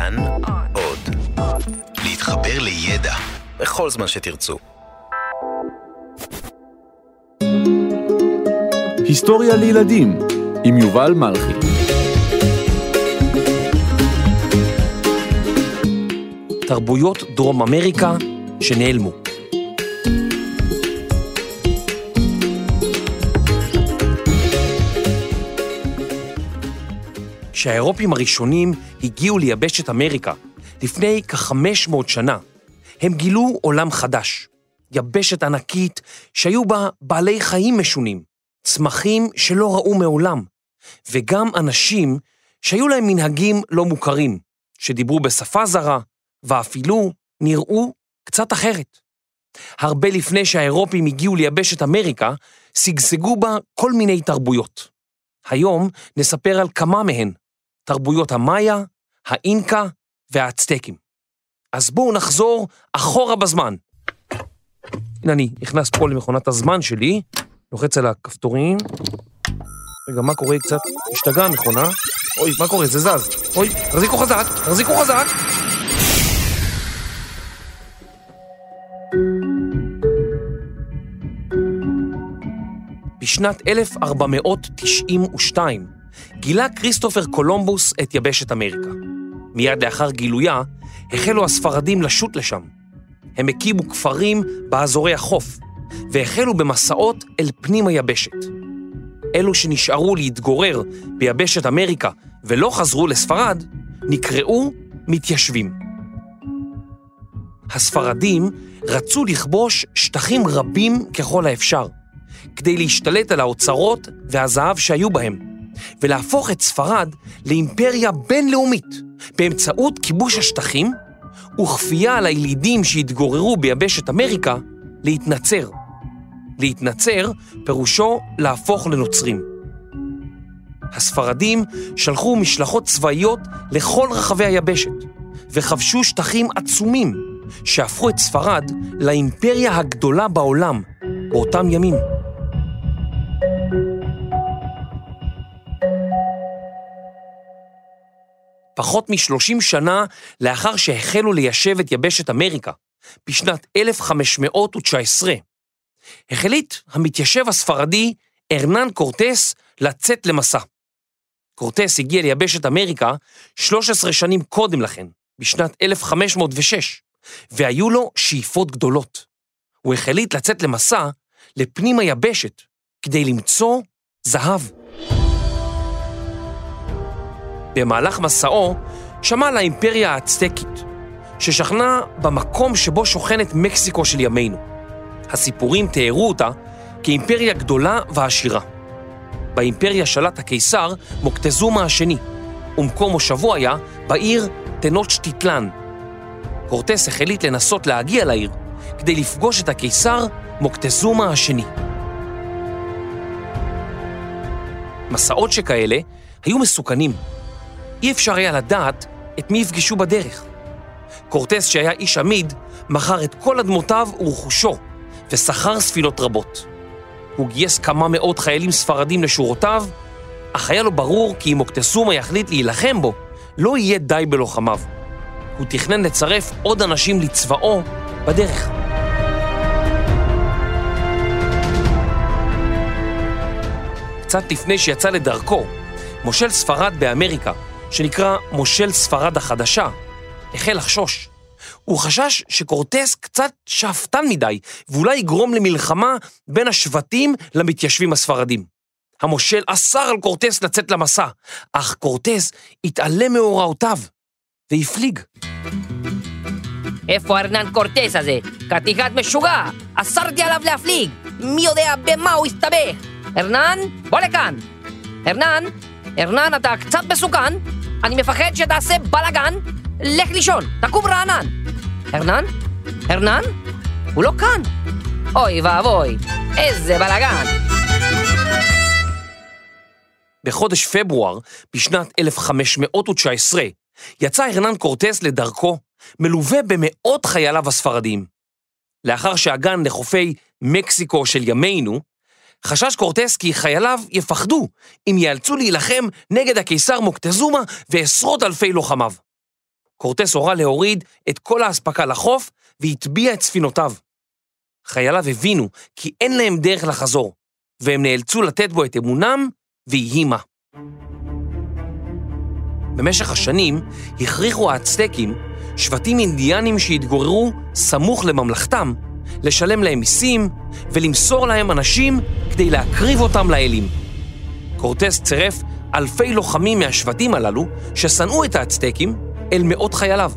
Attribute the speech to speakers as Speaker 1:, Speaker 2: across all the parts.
Speaker 1: כאן עוד. להתחבר לידע בכל זמן שתרצו.
Speaker 2: היסטוריה לילדים עם יובל מלכי
Speaker 3: תרבויות דרום אמריקה שנעלמו. כשהאירופים הראשונים הגיעו ליבשת אמריקה לפני כ-500 שנה, הם גילו עולם חדש, יבשת ענקית שהיו בה בעלי חיים משונים, צמחים שלא ראו מעולם, וגם אנשים שהיו להם מנהגים לא מוכרים, שדיברו בשפה זרה, ואפילו נראו קצת אחרת. הרבה לפני שהאירופים הגיעו ליבשת אמריקה, שגשגו בה כל מיני תרבויות. היום נספר על כמה מהן, תרבויות המאיה, האינקה והאצטקים. אז בואו נחזור אחורה בזמן. הנה אני נכנס פה למכונת הזמן שלי, לוחץ על הכפתורים. רגע, מה קורה קצת? השתגעה המכונה. אוי, מה קורה? זה זז. אוי, תחזיקו חזק, תחזיקו חזק. בשנת 1492 גילה כריסטופר קולומבוס את יבשת אמריקה. מיד לאחר גילויה החלו הספרדים לשוט לשם. הם הקימו כפרים באזורי החוף, והחלו במסעות אל פנים היבשת. אלו שנשארו להתגורר ביבשת אמריקה ולא חזרו לספרד, נקראו מתיישבים. הספרדים רצו לכבוש שטחים רבים ככל האפשר, כדי להשתלט על האוצרות והזהב שהיו בהם, ולהפוך את ספרד לאימפריה בינלאומית באמצעות כיבוש השטחים וכפייה על הילידים שהתגוררו ביבשת אמריקה להתנצר. להתנצר פירושו להפוך לנוצרים. הספרדים שלחו משלחות צבאיות לכל רחבי היבשת וכבשו שטחים עצומים שהפכו את ספרד לאימפריה הגדולה בעולם באותם ימים. פחות מ-30 שנה לאחר שהחלו ליישב את יבשת אמריקה, בשנת 1519, החליט המתיישב הספרדי ארנן קורטס לצאת למסע. קורטס הגיע ליבשת אמריקה 13 שנים קודם לכן, בשנת 1506, והיו לו שאיפות גדולות. הוא החליט לצאת למסע לפנים היבשת כדי למצוא זהב. במהלך מסעו שמע על האימפריה האצטקית, ששכנה במקום שבו שוכנת מקסיקו של ימינו. הסיפורים תיארו אותה כאימפריה גדולה ועשירה. באימפריה שלט הקיסר מוקטזומה השני, ומקום מושבו היה בעיר טנוצ'טיטלן. קורטס החליט לנסות להגיע לעיר כדי לפגוש את הקיסר מוקטזומה השני. מסעות שכאלה היו מסוכנים. אי אפשר היה לדעת את מי יפגשו בדרך. קורטס, שהיה איש עמיד, מכר את כל אדמותיו ורכושו, ושכר ספינות רבות. הוא גייס כמה מאות חיילים ספרדים לשורותיו, אך היה לו ברור כי אם מוקטסומה יחליט להילחם בו, לא יהיה די בלוחמיו. הוא תכנן לצרף עוד אנשים לצבאו בדרך. קצת לפני שיצא לדרכו, מושל ספרד באמריקה, שנקרא מושל ספרד החדשה, החל לחשוש. הוא חשש שקורטס קצת שאפתן מדי, ואולי יגרום למלחמה בין השבטים למתיישבים הספרדים. המושל אסר על קורטס לצאת למסע, אך קורטס התעלם מהוראותיו והפליג.
Speaker 4: איפה ארנן קורטס הזה? חתיכת משוגע! אסרתי עליו להפליג! מי יודע במה הוא הסתבך? ארנן, בוא לכאן! ארנן, ארנן, אתה קצת מסוכן? אני מפחד שתעשה בלאגן? לך לישון, תקום רענן! ארנן? ארנן? הוא לא כאן! אוי ואבוי, איזה בלאגן!
Speaker 3: בחודש פברואר, בשנת 1519, יצא הרנן קורטס לדרכו, מלווה במאות חייליו הספרדים. לאחר שהגן לחופי מקסיקו של ימינו, חשש קורטס כי חייליו יפחדו אם ייאלצו להילחם נגד הקיסר מוקטזומה ועשרות אלפי לוחמיו. קורטס הורה להוריד את כל האספקה לחוף והטביע את ספינותיו. חייליו הבינו כי אין להם דרך לחזור, והם נאלצו לתת בו את אמונם, ויהי מה. במשך השנים הכריחו האצטקים שבטים אינדיאנים שהתגוררו סמוך לממלכתם לשלם להם מיסים ולמסור להם אנשים כדי להקריב אותם לאלים. קורטס צירף אלפי לוחמים מהשבטים הללו ששנאו את האצטקים אל מאות חייליו.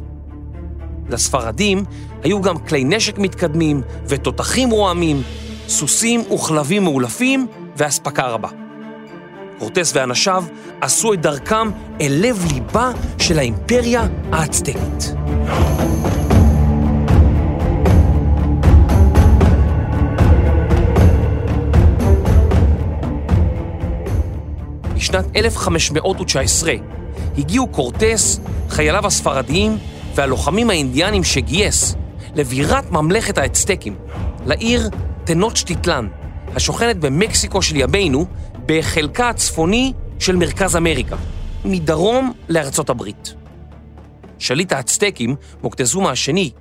Speaker 3: לספרדים היו גם כלי נשק מתקדמים ותותחים רועמים, סוסים וכלבים מאולפים ואספקה רבה. קורטס ואנשיו עשו את דרכם אל לב ליבה של האימפריה האצטקית. בשנת 1519 הגיעו קורטס, חייליו הספרדיים והלוחמים האינדיאנים שגייס לבירת ממלכת האצטקים, לעיר טנוצ'טיטלן, השוכנת במקסיקו של ימינו, בחלקה הצפוני של מרכז אמריקה, מדרום לארצות הברית. שליט האצטקים, מוקטזומה השני,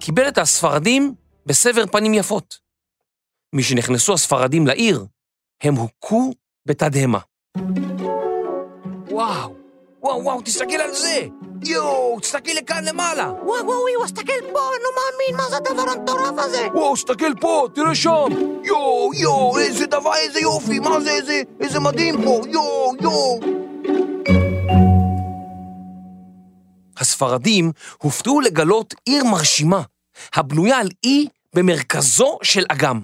Speaker 3: קיבל את הספרדים בסבר פנים יפות. משנכנסו הספרדים לעיר, הם הוכו בתדהמה.
Speaker 4: וואו, וואו, וואו, תסתכל על זה! יואו, תסתכל לכאן למעלה!
Speaker 5: וואו, וואו, וואו, תסתכל פה, אני לא מאמין, מה זה הדבר המטורף הזה?
Speaker 3: וואו, תסתכל פה, תראה שם!
Speaker 6: יואו, יואו, איזה דבר, איזה יופי, מה זה, איזה, איזה מדהים פה, יואו, יואו.
Speaker 3: הספרדים הופתעו לגלות עיר מרשימה, הבנויה על אי במרכזו של אגם.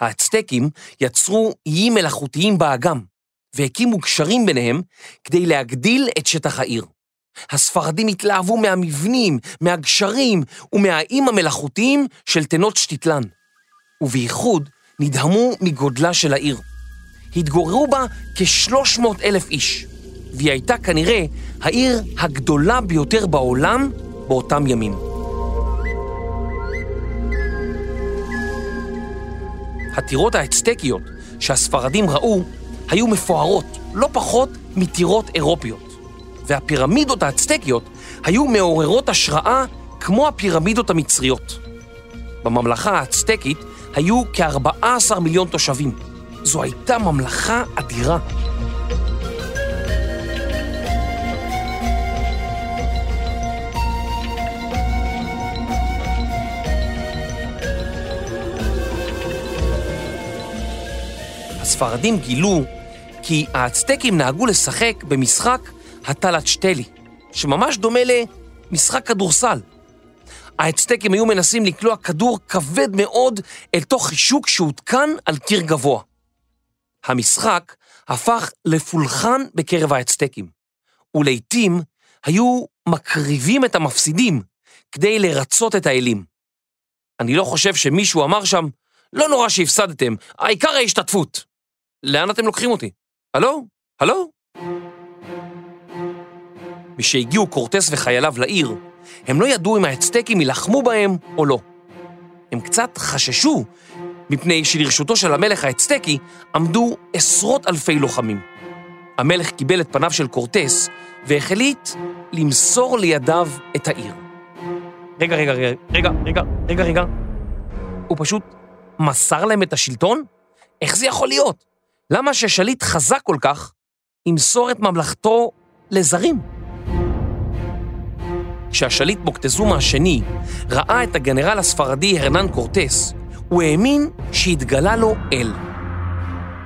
Speaker 3: האצטקים יצרו איים מלאכותיים באגם, והקימו גשרים ביניהם כדי להגדיל את שטח העיר. הספרדים התלהבו מהמבנים, מהגשרים ומהאיים המלאכותיים של תנות שטיטלן, ובייחוד נדהמו מגודלה של העיר. התגוררו בה כ-300 אלף איש, והיא הייתה כנראה העיר הגדולה ביותר בעולם באותם ימים. הטירות האצטקיות שהספרדים ראו היו מפוארות לא פחות מטירות אירופיות, והפירמידות האצטקיות היו מעוררות השראה כמו הפירמידות המצריות. בממלכה האצטקית היו כ-14 מיליון תושבים. זו הייתה ממלכה אדירה. הספרדים גילו כי האצטקים נהגו לשחק במשחק הטלצ'טלי, שממש דומה למשחק כדורסל. האצטקים היו מנסים לקלוע כדור כבד מאוד אל תוך חישוק שהותקן על קיר גבוה. המשחק הפך לפולחן בקרב האצטקים, ולעיתים היו מקריבים את המפסידים כדי לרצות את האלים. אני לא חושב שמישהו אמר שם, לא נורא שהפסדתם, העיקר ההשתתפות. לאן אתם לוקחים אותי? הלו? הלו? משהגיעו קורטס וחייליו לעיר, הם לא ידעו אם האצטקים יילחמו בהם או לא. הם קצת חששו, מפני שלרשותו של המלך האצטקי עמדו עשרות אלפי לוחמים. המלך קיבל את פניו של קורטס והחליט למסור לידיו את העיר. רגע, רגע, רגע, רגע, רגע, רגע. הוא פשוט מסר להם את השלטון? איך זה יכול להיות? למה ששליט חזק כל כך ימסור את ממלכתו לזרים? כשהשליט מוקטזומה השני ראה את הגנרל הספרדי הרנן קורטס, הוא האמין שהתגלה לו אל.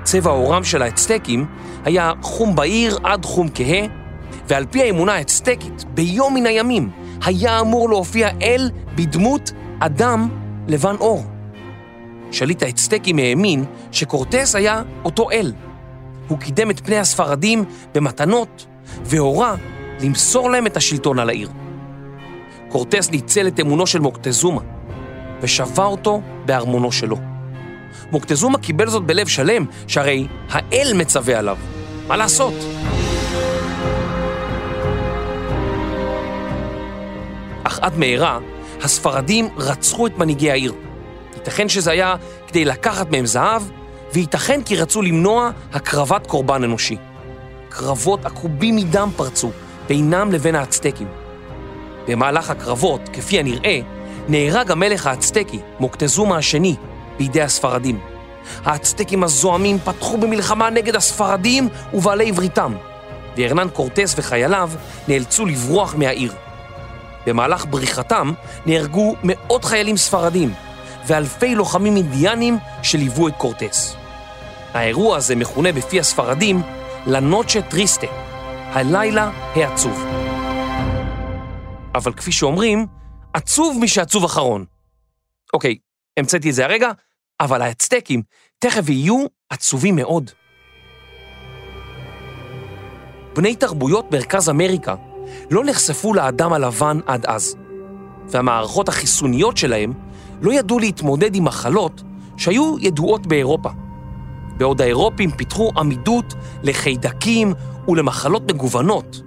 Speaker 3: צבע עורם של האצטקים היה חום בהיר עד חום כהה, ועל פי האמונה האצטקית, ביום מן הימים היה אמור להופיע אל בדמות אדם לבן עור. שליט האצטקים האמין שקורטס היה אותו אל. הוא קידם את פני הספרדים במתנות והורה למסור להם את השלטון על העיר. קורטס ניצל את אמונו של מוקטזומה ושבה אותו בארמונו שלו. מוקטזומה קיבל זאת בלב שלם, שהרי האל מצווה עליו. מה לעשות? אך עד מהרה, הספרדים רצחו את מנהיגי העיר. ייתכן שזה היה כדי לקחת מהם זהב, וייתכן כי רצו למנוע הקרבת קורבן אנושי. קרבות עקובים מדם פרצו בינם לבין האצטקים. במהלך הקרבות, כפי הנראה, נהרג המלך האצטקי, מוקטזומה השני, בידי הספרדים. האצטקים הזועמים פתחו במלחמה נגד הספרדים ובעלי בריתם, והרנן קורטס וחייליו נאלצו לברוח מהעיר. במהלך בריחתם נהרגו מאות חיילים ספרדים ואלפי לוחמים אינדיאנים שליוו את קורטס. האירוע הזה מכונה בפי הספרדים לנוצ'ה טריסטה, הלילה העצוב. אבל כפי שאומרים, עצוב מי שעצוב אחרון. אוקיי, המצאתי את זה הרגע, אבל האצטקים תכף יהיו עצובים מאוד. בני תרבויות מרכז אמריקה לא נחשפו לאדם הלבן עד אז, והמערכות החיסוניות שלהם לא ידעו להתמודד עם מחלות שהיו ידועות באירופה. בעוד האירופים פיתחו עמידות לחיידקים ולמחלות מגוונות,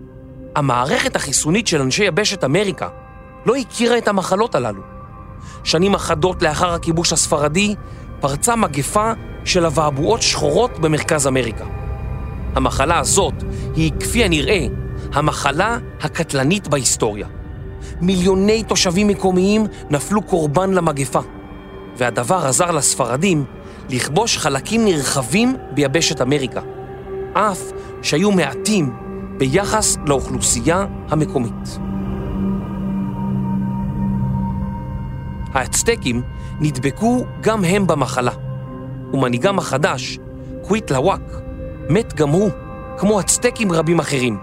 Speaker 3: המערכת החיסונית של אנשי יבשת אמריקה לא הכירה את המחלות הללו. שנים אחדות לאחר הכיבוש הספרדי פרצה מגפה של אבעבועות שחורות במרכז אמריקה. המחלה הזאת היא, כפי הנראה, המחלה הקטלנית בהיסטוריה. מיליוני תושבים מקומיים נפלו קורבן למגפה, והדבר עזר לספרדים לכבוש חלקים נרחבים ביבשת אמריקה, אף שהיו מעטים ביחס לאוכלוסייה המקומית. האצטקים נדבקו גם הם במחלה, ומנהיגם החדש, קוויט לוואק, מת גם הוא, כמו אצטקים רבים אחרים.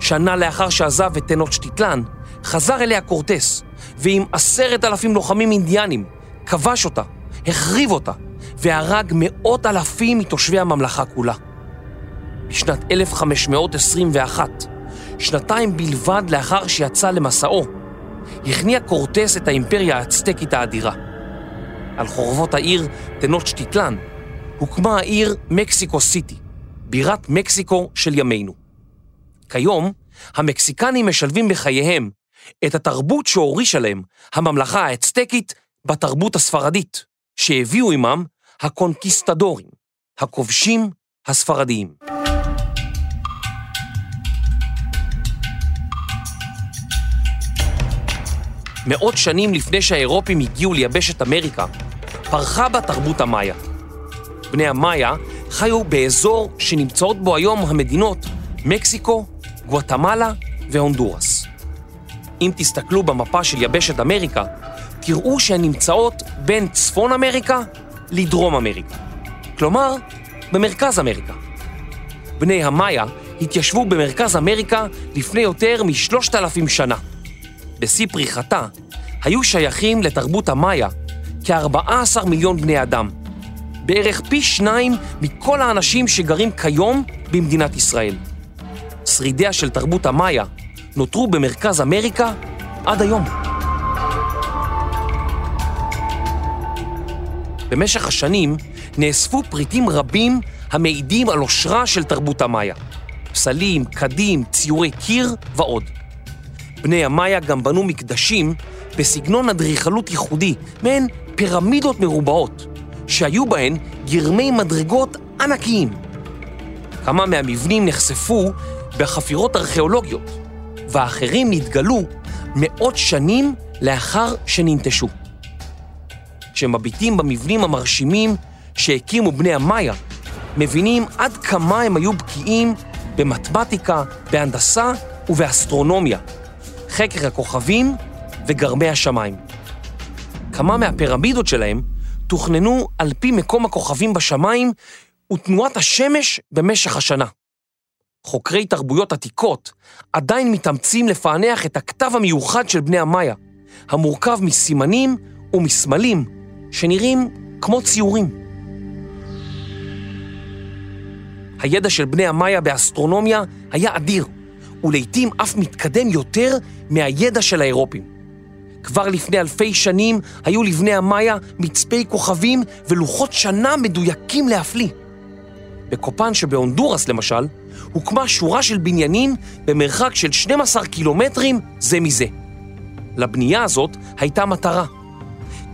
Speaker 3: שנה לאחר שעזב את טנוצ'טיטלן, חזר אליה קורטס, ועם עשרת אלפים לוחמים אינדיאנים, כבש אותה, החריב אותה, והרג מאות אלפים מתושבי הממלכה כולה. בשנת 1521, שנתיים בלבד לאחר שיצא למסעו, הכניע קורטס את האימפריה האצטקית האדירה. על חורבות העיר טנוצ'טיטלן הוקמה העיר מקסיקו סיטי, בירת מקסיקו של ימינו. כיום, המקסיקנים משלבים בחייהם את התרבות שהורישה להם הממלכה האצטקית בתרבות הספרדית, שהביאו עמם הקונקיסטדורים, הכובשים הספרדיים. מאות שנים לפני שהאירופים הגיעו ליבשת אמריקה, פרחה בה תרבות המאיה. בני המאיה חיו באזור שנמצאות בו היום המדינות מקסיקו, גואטמלה והונדורס. אם תסתכלו במפה של יבשת אמריקה, תראו שהן נמצאות בין צפון אמריקה לדרום אמריקה. כלומר, במרכז אמריקה. בני המאיה התיישבו במרכז אמריקה לפני יותר משלושת אלפים שנה. בשיא פריחתה, היו שייכים לתרבות המאיה כ-14 מיליון בני אדם, בערך פי שניים מכל האנשים שגרים כיום במדינת ישראל. שרידיה של תרבות המאיה נותרו במרכז אמריקה עד היום. במשך השנים נאספו פריטים רבים המעידים על עושרה של תרבות המאיה. פסלים, קדים, ציורי קיר ועוד. בני המאיה גם בנו מקדשים בסגנון אדריכלות ייחודי, מעין פירמידות מרובעות, שהיו בהן גרמי מדרגות ענקיים. כמה מהמבנים נחשפו בחפירות ארכיאולוגיות, והאחרים נתגלו מאות שנים לאחר שננטשו. כשמביטים במבנים המרשימים שהקימו בני המאיה, מבינים עד כמה הם היו בקיאים במתמטיקה, בהנדסה ובאסטרונומיה, חקר הכוכבים וגרמי השמיים. כמה מהפירמידות שלהם תוכננו על פי מקום הכוכבים בשמיים ותנועת השמש במשך השנה. חוקרי תרבויות עתיקות עדיין מתאמצים לפענח את הכתב המיוחד של בני המאיה, המורכב מסימנים ומסמלים שנראים כמו ציורים. הידע של בני המאיה באסטרונומיה היה אדיר, ולעיתים אף מתקדם יותר מהידע של האירופים. כבר לפני אלפי שנים היו לבני המאיה מצפי כוכבים ולוחות שנה מדויקים להפליא. בקופן שבהונדורס, למשל, הוקמה שורה של בניינים במרחק של 12 קילומטרים זה מזה. לבנייה הזאת הייתה מטרה.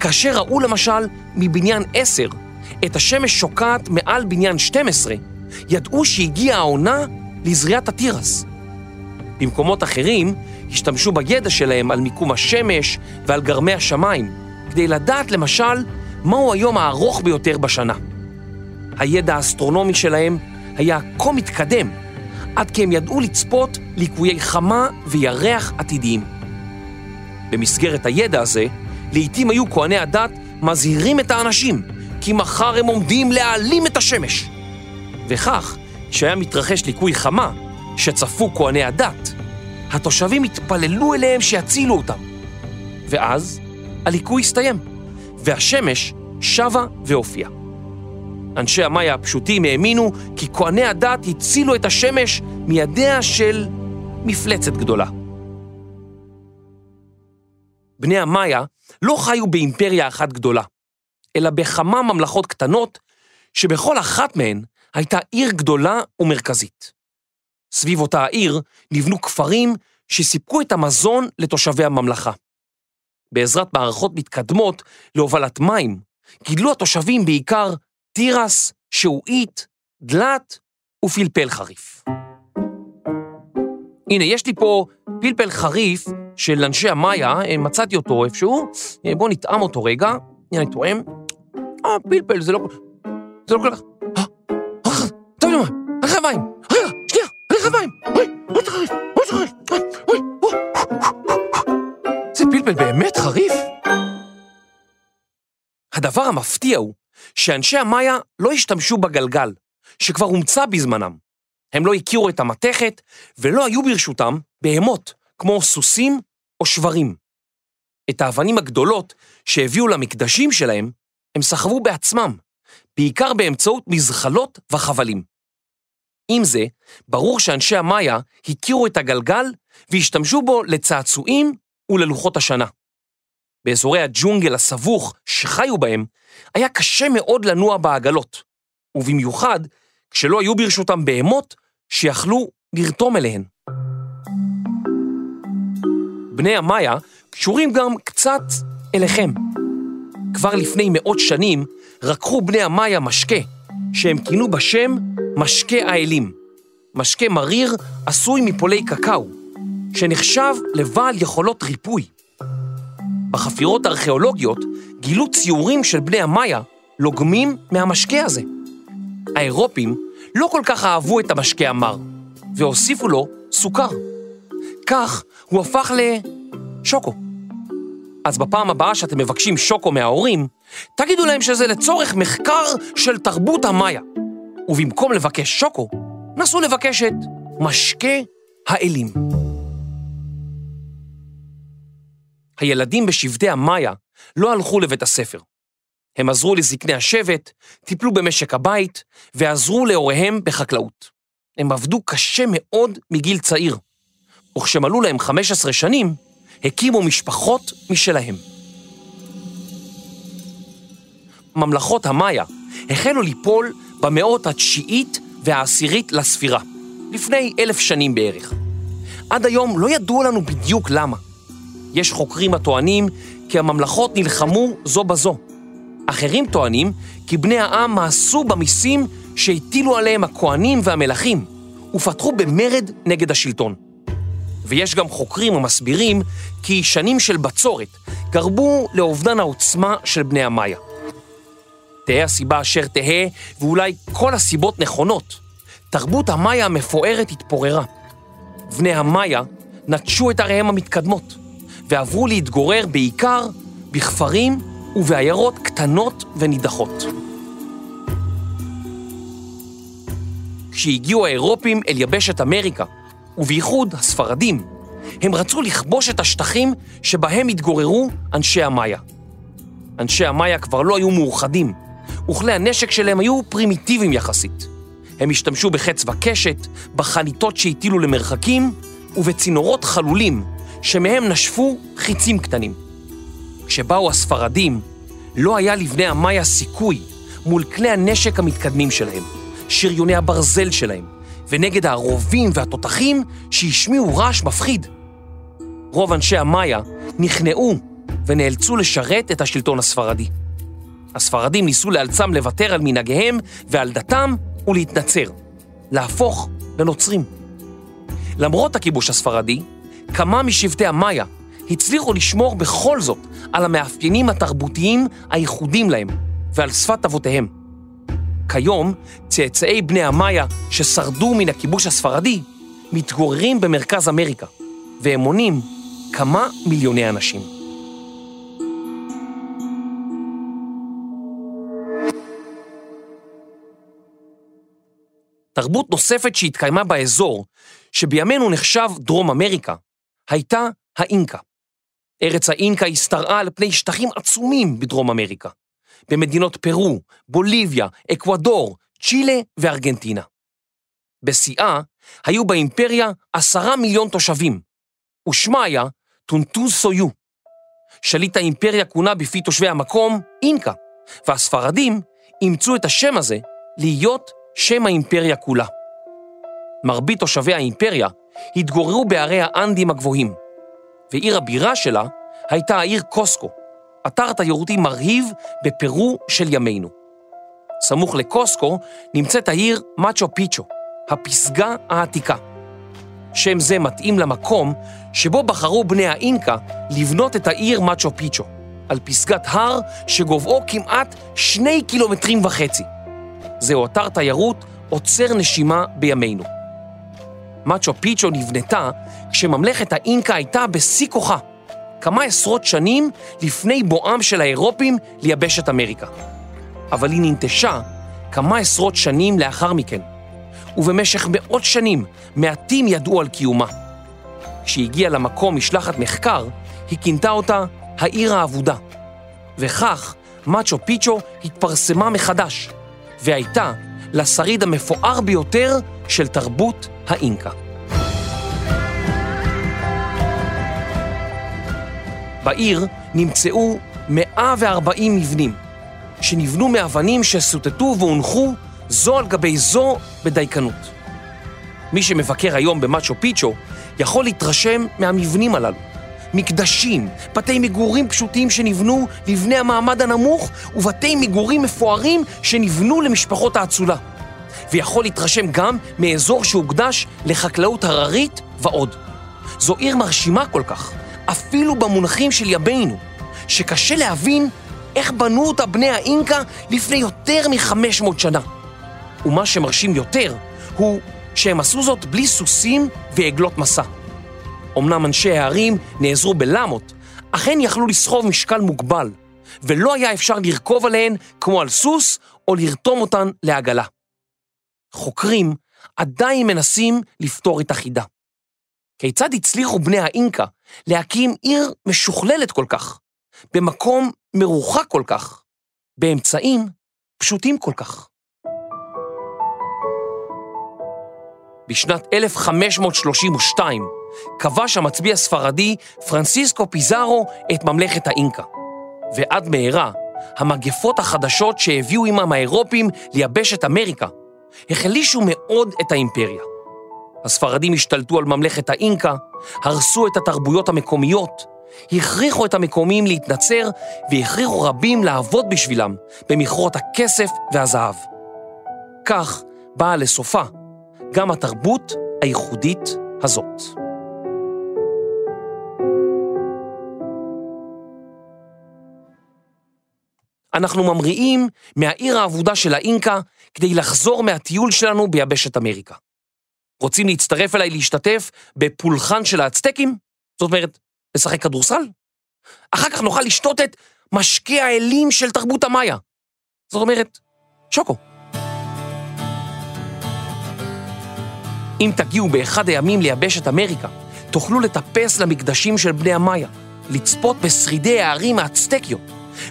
Speaker 3: כאשר ראו למשל מבניין 10 את השמש שוקעת מעל בניין 12, ידעו שהגיעה העונה לזריעת התירס. במקומות אחרים השתמשו בידע שלהם על מיקום השמש ועל גרמי השמיים, כדי לדעת למשל מהו היום הארוך ביותר בשנה. הידע האסטרונומי שלהם היה כה מתקדם, עד כי הם ידעו לצפות ליקויי חמה וירח עתידיים. במסגרת הידע הזה, לעתים היו כהני הדת מזהירים את האנשים כי מחר הם עומדים להעלים את השמש. וכך, כשהיה מתרחש ליקוי חמה, שצפו כהני הדת, התושבים התפללו אליהם שיצילו אותם. ואז הליקוי הסתיים, והשמש שבה והופיעה. אנשי המאיה הפשוטים האמינו כי כהני הדת הצילו את השמש מידיה של מפלצת גדולה. בני המאיה לא חיו באימפריה אחת גדולה, אלא בכמה ממלכות קטנות, שבכל אחת מהן הייתה עיר גדולה ומרכזית. סביב אותה העיר נבנו כפרים שסיפקו את המזון לתושבי הממלכה. בעזרת מערכות מתקדמות להובלת מים, גידלו התושבים בעיקר תירס, שעועית, דלת ופלפל חריף. הנה, יש לי פה פלפל חריף של אנשי המאיה, אה, מצאתי אותו איפשהו, אה, בואו נטעם אותו רגע, הנה אני טועם. אה, פלפל, זה לא... זה לא כל כך... אה, אה, טוב, נו, אני חייב מים. רגע, שנייה, אני חייב מים. אוי, זה חריף, זה חריף, אוי, אוי. זה פלפל באמת חריף? הדבר המפתיע הוא שאנשי המאיה לא השתמשו בגלגל, שכבר הומצא בזמנם. הם לא הכירו את המתכת ולא היו ברשותם בהמות, כמו סוסים או שברים. את האבנים הגדולות שהביאו למקדשים שלהם, הם סחבו בעצמם, בעיקר באמצעות מזחלות וחבלים. עם זה, ברור שאנשי המאיה הכירו את הגלגל והשתמשו בו לצעצועים וללוחות השנה. באזורי הג'ונגל הסבוך שחיו בהם, היה קשה מאוד לנוע בעגלות, ובמיוחד כשלא היו ברשותם בהמות שיכלו לרתום אליהן. בני המאיה קשורים גם קצת אליכם. כבר לפני מאות שנים רקחו בני המאיה משקה, שהם כינו בשם משקה האלים. משקה מריר עשוי מפולי קקאו, שנחשב לבעל יכולות ריפוי. בחפירות הארכיאולוגיות גילו ציורים של בני המאיה לוגמים מהמשקה הזה. האירופים לא כל כך אהבו את המשקה המר, והוסיפו לו סוכר. כך הוא הפך לשוקו. אז בפעם הבאה שאתם מבקשים שוקו מההורים, תגידו להם שזה לצורך מחקר של תרבות המאיה. ובמקום לבקש שוקו, נסו לבקש את משקה האלים. הילדים בשבטי המאיה לא הלכו לבית הספר. הם עזרו לזקני השבט, טיפלו במשק הבית ועזרו להוריהם בחקלאות. הם עבדו קשה מאוד מגיל צעיר, וכשמלאו להם 15 שנים, הקימו משפחות משלהם. ממלכות המאיה החלו ליפול במאות התשיעית והעשירית לספירה, לפני אלף שנים בערך. עד היום לא ידוע לנו בדיוק למה. יש חוקרים הטוענים כי הממלכות נלחמו זו בזו. אחרים טוענים כי בני העם מעשו במיסים שהטילו עליהם הכוהנים והמלכים, ופתחו במרד נגד השלטון. ויש גם חוקרים המסבירים כי שנים של בצורת גרמו לאובדן העוצמה של בני המאיה. תהא הסיבה אשר תהא, ואולי כל הסיבות נכונות, תרבות המאיה המפוארת התפוררה. בני המאיה נטשו את עריהם המתקדמות, ועברו להתגורר בעיקר בכפרים ובעיירות קטנות ונידחות. כשהגיעו האירופים אל יבשת אמריקה, ובייחוד הספרדים, הם רצו לכבוש את השטחים שבהם התגוררו אנשי המאיה. אנשי המאיה כבר לא היו מאוחדים, וכלי הנשק שלהם היו פרימיטיביים יחסית. הם השתמשו בחץ וקשת, בחניתות שהטילו למרחקים, ובצינורות חלולים, שמהם נשפו חיצים קטנים. כשבאו הספרדים, לא היה לבני המאיה סיכוי מול כלי הנשק המתקדמים שלהם, שריוני הברזל שלהם, ונגד הרובים והתותחים שהשמיעו רעש מפחיד. רוב אנשי המאיה נכנעו ונאלצו לשרת את השלטון הספרדי. הספרדים ניסו לאלצם לוותר על מנהגיהם ועל דתם ולהתנצר, להפוך לנוצרים. למרות הכיבוש הספרדי, כמה משבטי המאיה הצליחו לשמור בכל זאת על המאפיינים התרבותיים הייחודים להם ועל שפת אבותיהם. כיום, צאצאי בני המאיה ששרדו מן הכיבוש הספרדי מתגוררים במרכז אמריקה, והם מונים כמה מיליוני אנשים. תרבות נוספת שהתקיימה באזור, שבימינו נחשב דרום אמריקה, הייתה האינקה. ארץ האינקה השתרעה על פני שטחים עצומים בדרום אמריקה, במדינות פרו, בוליביה, אקוודור, צ'ילה וארגנטינה. בשיאה היו באימפריה עשרה מיליון תושבים, ושמה היה טונטוז סויו. שליט האימפריה כונה בפי תושבי המקום אינקה, והספרדים אימצו את השם הזה להיות שם האימפריה כולה. מרבית תושבי האימפריה התגוררו בערי האנדים הגבוהים, ועיר הבירה שלה הייתה העיר קוסקו, אתר תיירותי מרהיב בפרו של ימינו. סמוך לקוסקו נמצאת העיר מאצ'ו פיצ'ו, הפסגה העתיקה. שם זה מתאים למקום שבו בחרו בני האינקה לבנות את העיר מאצ'ו פיצ'ו, על פסגת הר שגובהו כמעט שני קילומטרים וחצי. זהו אתר תיירות עוצר נשימה בימינו. מאצ'ו פיצ'ו נבנתה כשממלכת האינקה הייתה בשיא כוחה, כמה עשרות שנים לפני בואם של האירופים ליבשת אמריקה. אבל היא ננטשה כמה עשרות שנים לאחר מכן, ובמשך מאות שנים מעטים ידעו על קיומה. כשהגיעה למקום משלחת מחקר, היא כינתה אותה העיר האבודה. וכך מאצ'ו פיצ'ו התפרסמה מחדש, והייתה לשריד המפואר ביותר של תרבות האינקה. בעיר נמצאו 140 מבנים, שנבנו מאבנים שסוטטו והונחו זו על גבי זו בדייקנות. מי שמבקר היום במאצ'ו פיצ'ו יכול להתרשם מהמבנים הללו. מקדשים, בתי מגורים פשוטים שנבנו לבני המעמד הנמוך ובתי מגורים מפוארים שנבנו למשפחות האצולה. ויכול להתרשם גם מאזור שהוקדש לחקלאות הררית ועוד. זו עיר מרשימה כל כך, אפילו במונחים של ימינו, שקשה להבין איך בנו אותה בני האינקה לפני יותר מ-500 שנה. ומה שמרשים יותר הוא שהם עשו זאת בלי סוסים ועגלות מסע. אמנם אנשי הערים נעזרו בלמות, אך הן יכלו לסחוב משקל מוגבל, ולא היה אפשר לרכוב עליהן כמו על סוס או לרתום אותן לעגלה. חוקרים עדיין מנסים לפתור את החידה. כיצד הצליחו בני האינקה להקים עיר משוכללת כל כך, במקום מרוחק כל כך, באמצעים פשוטים כל כך? בשנת 1532 כבש המצביא הספרדי פרנסיסקו פיזארו את ממלכת האינקה. ועד מהרה, המגפות החדשות שהביאו עמם האירופים לייבש את אמריקה, החלישו מאוד את האימפריה. הספרדים השתלטו על ממלכת האינקה, הרסו את התרבויות המקומיות, הכריחו את המקומיים להתנצר והכריחו רבים לעבוד בשבילם במכרות הכסף והזהב. כך באה לסופה גם התרבות הייחודית הזאת. אנחנו ממריאים מהעיר האבודה של האינקה כדי לחזור מהטיול שלנו ביבשת אמריקה. רוצים להצטרף אליי להשתתף בפולחן של האצטקים? זאת אומרת, לשחק כדורסל? אחר כך נוכל לשתות את משקה האלים של תרבות המאיה. זאת אומרת, שוקו. אם תגיעו באחד הימים ליבשת אמריקה, תוכלו לטפס למקדשים של בני המאיה, לצפות בשרידי הערים האצטקיות,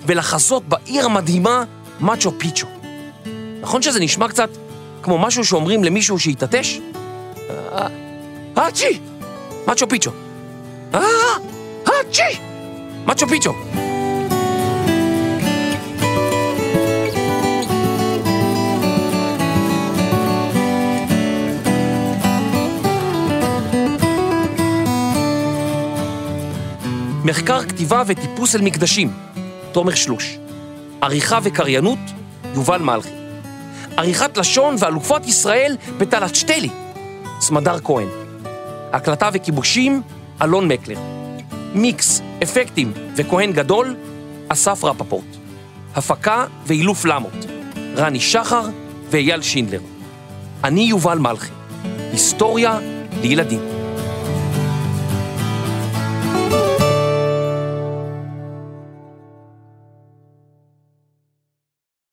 Speaker 3: ולחזות בעיר המדהימה מאצ'ו פיצ'ו. נכון שזה נשמע קצת כמו משהו שאומרים למישהו שהתעטש? אצ'י! מאצ'ו פיצ'ו. אצ'י! מאצ'ו פיצ'ו. מחקר כתיבה וטיפוס אל מקדשים, תומר שלוש. עריכה וקריינות, יובל מלכי. עריכת לשון ואלופת ישראל בטלת שטלי, סמדר כהן. הקלטה וכיבושים, אלון מקלר. מיקס, אפקטים וכהן גדול, אסף רפפורט. הפקה ואילוף למות, רני שחר ואייל שינדלר. אני יובל מלכי. היסטוריה לילדים.